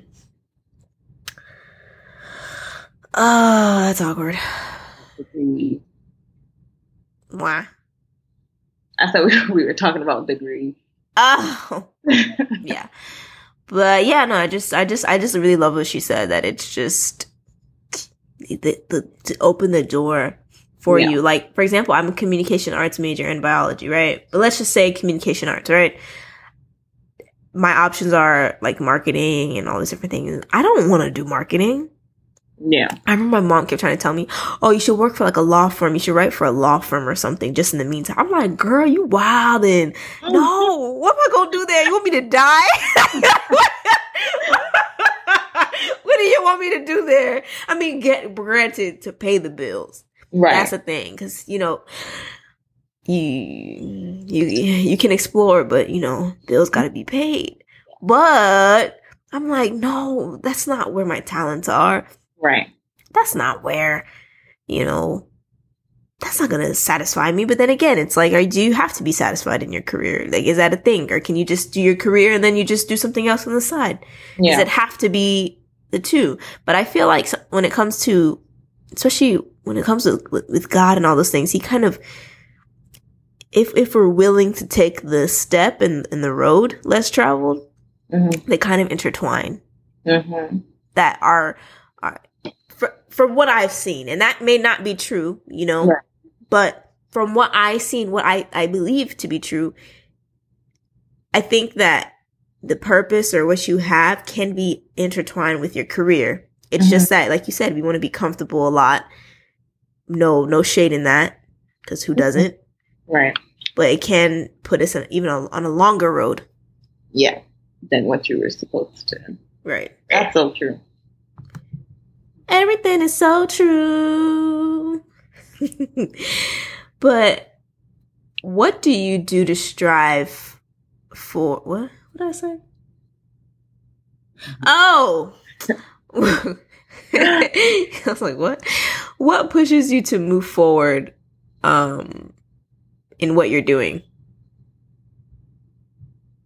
Oh, that's awkward. Why? I said we, we were talking about degree. Oh. yeah but yeah no i just i just i just really love what she said that it's just the, the to open the door for Yeah. you like for example i'm a communication arts major in biology right but let's just say communication arts right my options are like marketing and all these different things i don't want to do marketing Yeah. I remember my mom kept trying to tell me, "Oh, you should work for like a law firm. You should write for a law firm or something." Just in the meantime, I'm like, "Girl, you wildin'. Oh. No, what am I gonna do there? You want me to die? what do you want me to do there? I mean, get granted to pay the bills. Right. That's the thing, because you know, you you you can explore, but you know, bills got to be paid. But I'm like, no, that's not where my talents are. Right. That's not where, you know, that's not gonna satisfy me. But then again, it's like, are, do you have to be satisfied in your career? Like, is that a thing, or can you just do your career and then you just do something else on the side? Does it have to be the two? But I feel like so- when it comes to, especially when it comes to with, with God and all those things, He kind of, if if we're willing to take the step and and the road less traveled, Mhm. they kind of intertwine. Mhm. That for, from what I've seen, and that may not be true, you know, Right. but from what I've seen, what I I believe to be true, I think that the purpose or what you have can be intertwined with your career. It's mm-hmm. just that, like you said, we want to be comfortable a lot. No, no shade in that, because who mm-hmm. doesn't? Right. But it can put us on, even on a longer road. Yeah, than what you were supposed to. Right. That's so true. Everything is so true. but what do you do to strive for what? What did I say? Oh. I was like, what? What pushes you to move forward um in what you're doing?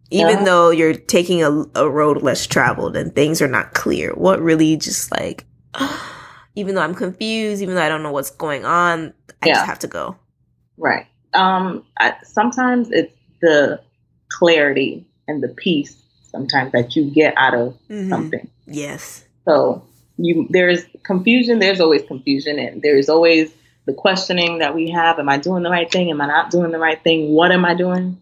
Even yeah. though you're taking a, a road less traveled and things are not clear, what really just like, even though I'm confused, even though I don't know what's going on, I yeah. just have to go. Right. Um, I, sometimes it's the clarity and the peace sometimes that you get out of mm-hmm. something. Yes. So you there's confusion, there's always confusion and there's always the questioning that we have, am I doing the right thing? Am I not doing the right thing? What am I doing?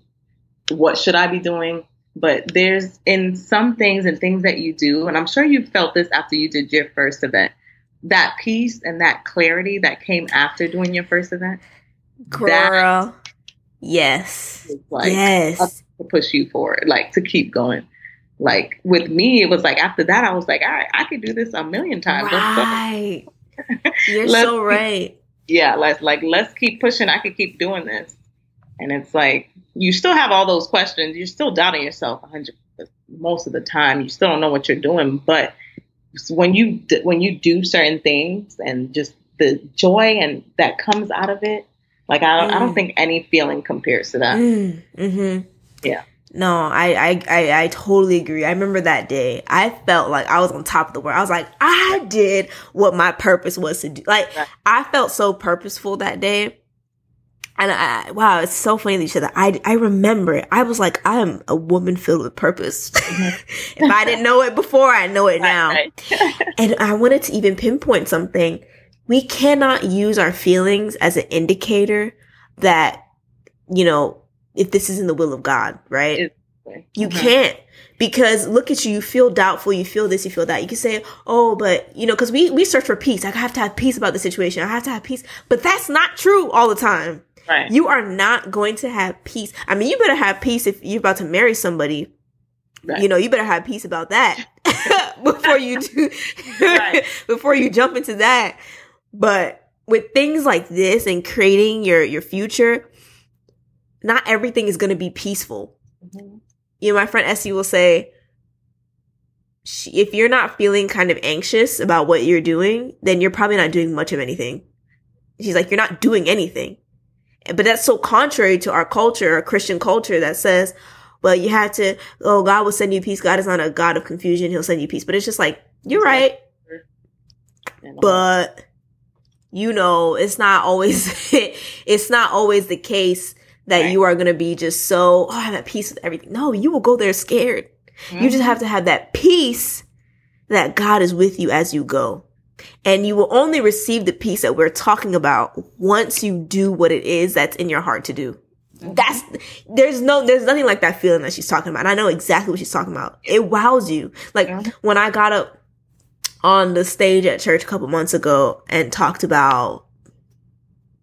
What should I be doing? But there's in some things and things that you do, and I'm sure you felt this after you did your first event, that peace and that clarity that came after doing your first event. Girl. yes. Like yes. To push you forward, like to keep going. Like with me, it was like after that, I was like, all right, I could do this a million times. Right. You're so right. Yeah, let's like let's keep pushing. I could keep doing this. And it's like you still have all those questions. You're still doubting yourself 100 most of the time. You still don't know what you're doing, but when you when you do certain things and just the joy and that comes out of it, like I don't, mm. I don't mm. think any feeling compares to that. Mm. Mm-hmm. Yeah. No, I, I, I, I totally agree. I remember that day. I felt like I was on top of the world. I was like, I did what my purpose was to do. Like. I felt so purposeful that day. And I, wow, it's so funny that you said that. I, I remember it. I was like, I am a woman filled with purpose. Mm-hmm. if I didn't know it before, I know it now. And I wanted to even pinpoint something. We cannot use our feelings as an indicator that, you know, if this isn't the will of God, right? You mm-hmm. can't because look at you, you feel doubtful, you feel this, you feel that. You can say, oh, but you know, because we we search for peace. Like, I have to have peace about the situation. I have to have peace, but that's not true all the time. Right. You are not going to have peace. I mean, you better have peace if you're about to marry somebody. Right. You know, you better have peace about that before you do before you jump into that. But with things like this and creating your your future, not everything is going to be peaceful. Mm-hmm. You know, my friend Essie will say, she, if you're not feeling kind of anxious about what you're doing, then you're probably not doing much of anything. She's like, you're not doing anything. But that's so contrary to our culture, our Christian culture that says, well, you have to, oh, God will send you peace. God is not a God of confusion. He'll send you peace. But it's just like, you're right. But, you know, it's not always, it's not always the case that right. you are going to be just so, oh, I'm at peace with everything. No, you will go there scared. Mm-hmm. You just have to have that peace that God is with you as you go. And you will only receive the peace that we're talking about once you do what it is that's in your heart to do. That's, there's no, there's nothing like that feeling that she's talking about. And I know exactly what she's talking about. It wows you. Like mm-hmm. when I got up on the stage at church a couple months ago and talked about,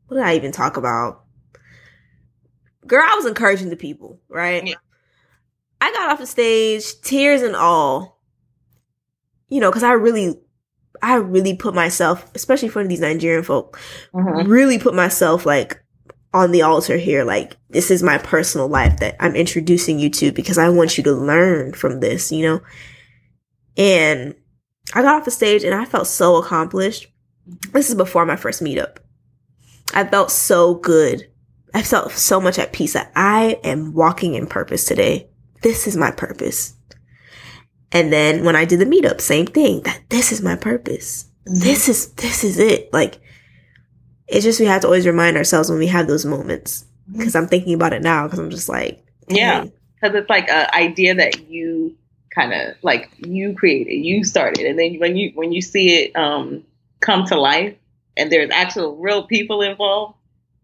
what did I even talk about? girl, I was encouraging the people, right? Yeah. I got off the stage, tears and all, you know, because I really, I really put myself, especially for these Nigerian folk, mm-hmm. really put myself like on the altar here. Like, this is my personal life that I'm introducing you to because I want you to learn from this, you know? And I got off the stage and I felt so accomplished. This is before my first meetup. I felt so good I felt so much at peace that I am walking in purpose today. This is my purpose. And then when I did the meetup, same thing, that this is my purpose. Mm-hmm. This is, this is it. Like, it's just, we have to always remind ourselves when we have those moments. Mm-hmm. Cause I'm thinking about it now because I'm just like, yeah. Cause it's like an idea that you kind of like you created, you started. And then when you, when you see it, um, come to life and there's actual real people involved,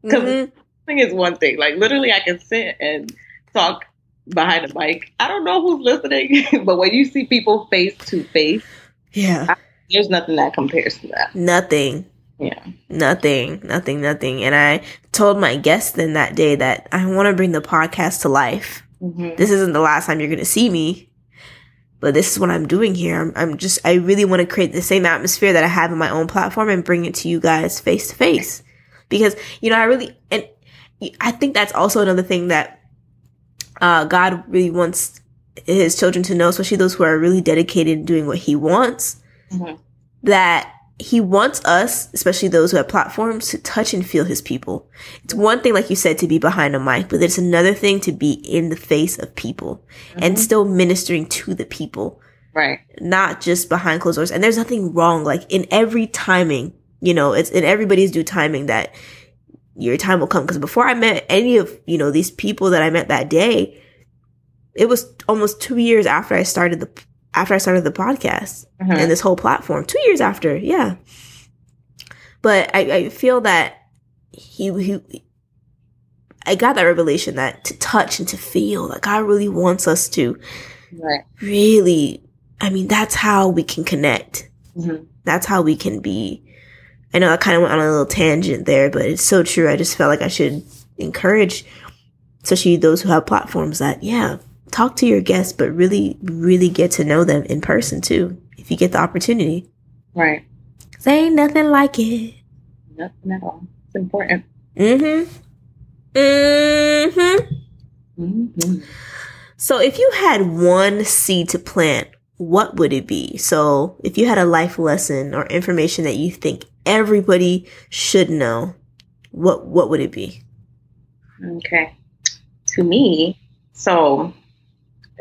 because mm-hmm thing is one thing. Like literally, I can sit and talk behind a mic. I don't know who's listening, but when you see people face to face, yeah, there's nothing that compares to that. Nothing. Yeah. Nothing, nothing, nothing. And I told my guest then that day that I want to bring the podcast to life. Mm-hmm. This isn't the last time you're going to see me, but this is what I'm doing here. I'm, I'm just, I really want to create the same atmosphere that I have in my own platform and bring it to you guys face to face. Because, you know, I really, and I think that's also another thing that uh, God really wants his children to know, especially those who are really dedicated in doing what he wants, Mhm. that he wants us, especially those who have platforms, to touch and feel his people. It's one thing, like you said, to be behind a mic, but it's another thing to be in the face of people and still ministering to the people, Right. not just behind closed doors. And there's nothing wrong, like in every timing, you know, it's in everybody's due timing that your time will come. Because before I met any of, you know, these people that I met that day, it was almost two years after I started the after I started the podcast Mhm. and this whole platform. Two years after, yeah. But I, I feel that he he I got that revelation that to touch and to feel, like God really wants us to Right. really I mean, that's how we can connect. Mhm. That's how we can be. I know I kind of went on a little tangent there, but it's so true. I just felt like I should encourage, especially those who have platforms, that yeah, talk to your guests, but really, really get to know them in person too, if you get the opportunity. Right. Cause ain't nothing like it. Nothing at all. It's important. Mm-hmm. Mm-hmm. Mm-hmm. So if you had one seed to plant, what would it be? So if you had a life lesson or information that you think everybody should know, what what would it be? Okay. To me, so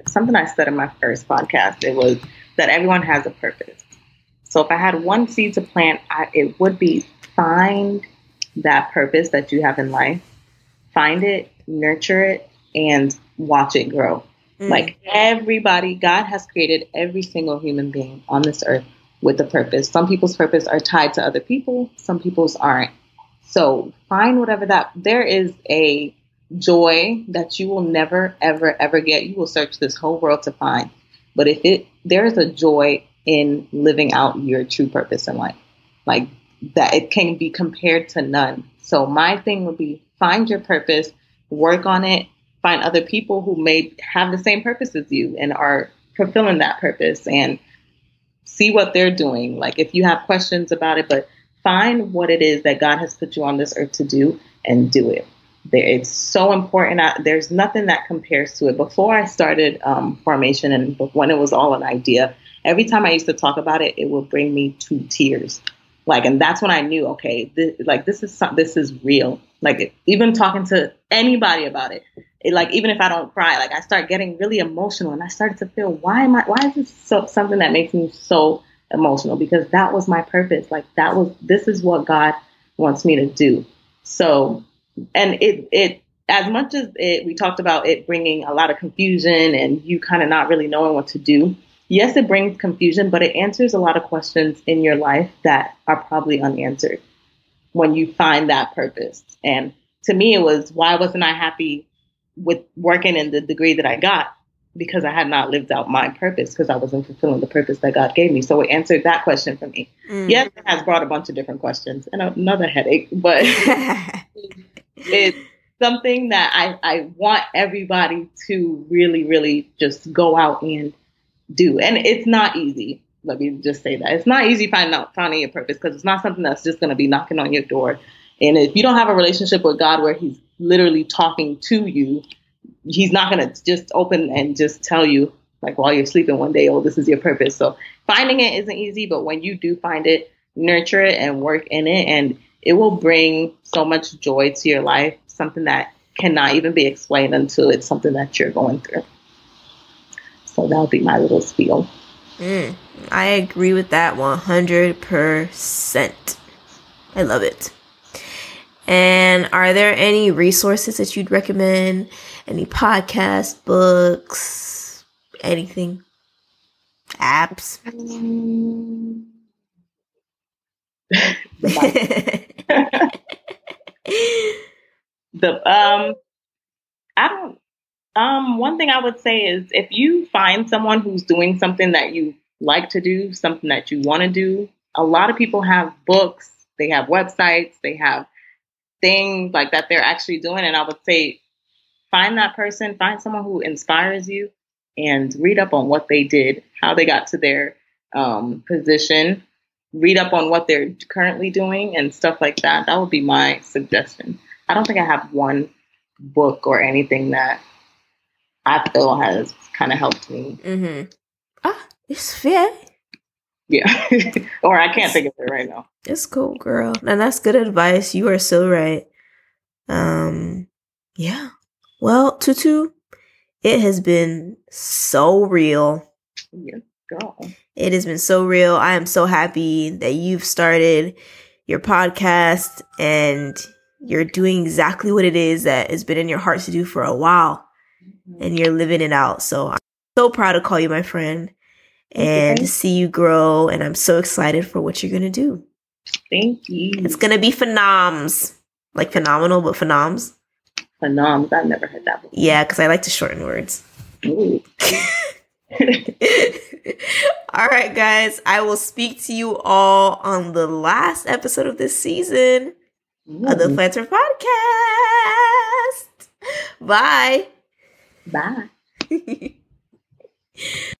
something I said in my first podcast, it was that everyone has a purpose. So if I had one seed to plant, I, it would be find that purpose that you have in life, find it, nurture it, and watch it grow. Mm. Like everybody, God has created every single human being on this earth with a purpose. Some people's purpose are tied to other people, some people's aren't. So find whatever that there is a joy that you will never ever ever get. You will search this whole world to find. But if it there is a joy in living out your true purpose in life. Like that it can be compared to none. So my thing would be find your purpose, work on it, find other people who may have the same purpose as you and are fulfilling that purpose and see what they're doing. Like if you have questions about it, but find what it is that God has put you on this earth to do and do it. It's so important. I, there's nothing that compares to it. Before I started um, formation and when it was all an idea, every time I used to talk about it, it would bring me to tears. Like, and that's when I knew, okay, this, like this is some, this is real. Like, even talking to anybody about it, it, like even if I don't cry, like I start getting really emotional, and I started to feel, why am I? Why is this so something that makes me so emotional? Because that was my purpose. Like that was this is what God wants me to do. So, and it it as much as it we talked about it bringing a lot of confusion and you kind of not really knowing what to do yes, it brings confusion, but it answers a lot of questions in your life that are probably unanswered when you find that purpose. And to me, it was why wasn't I happy with working in the degree that I got? Because I had not lived out my purpose because I wasn't fulfilling the purpose that God gave me. So it answered that question for me. Mm. Yes, it has brought a bunch of different questions and another headache, but it's something that I, I want everybody to really, really just go out and do. And it's not easy. Let me just say that. It's not easy finding out finding your purpose because it's not something that's just going to be knocking on your door. And if you don't have a relationship with God where He's literally talking to you, He's not going to just open and just tell you, like while you're sleeping one day, oh, this is your purpose. So finding it isn't easy, but when you do find it, nurture it and work in it, and it will bring so much joy to your life, something that cannot even be explained until it's something that you're going through. So that would be my little spiel. Mm, I agree with that 100%. I love it. And are there any resources that you'd recommend? Any podcasts, books, anything? Apps? the um I don't um one thing I would say is if you find someone who's doing something that you like to do, something that you want to do. A lot of people have books, they have websites, they have things like that they're actually doing. And I would say find that person, find someone who inspires you, and read up on what they did, how they got to their um, position, read up on what they're currently doing, and stuff like that. That would be my suggestion. I don't think I have one book or anything that I feel has kind of helped me. Mm-hmm. Ah, it's fair. Yeah. or I can't think of it right now. It's cool, girl. And that's good advice. You are so right. Um, yeah. Well, Tutu, it has been so real. Yes, girl. It has been so real. I am so happy that you've started your podcast and you're doing exactly what it is that has been in your heart to do for a while mm-hmm. and you're living it out. So I'm so proud to call you my friend and to see you grow. And I'm so excited for what you're going to do. Thank you. It's going to be phenoms, like phenomenal, but phenoms. Phenoms. I've never heard that before. Yeah, because I like to shorten words. all right, guys. I will speak to you all on the last episode of this season Ooh. of the Plannter Podcast. Bye. Bye.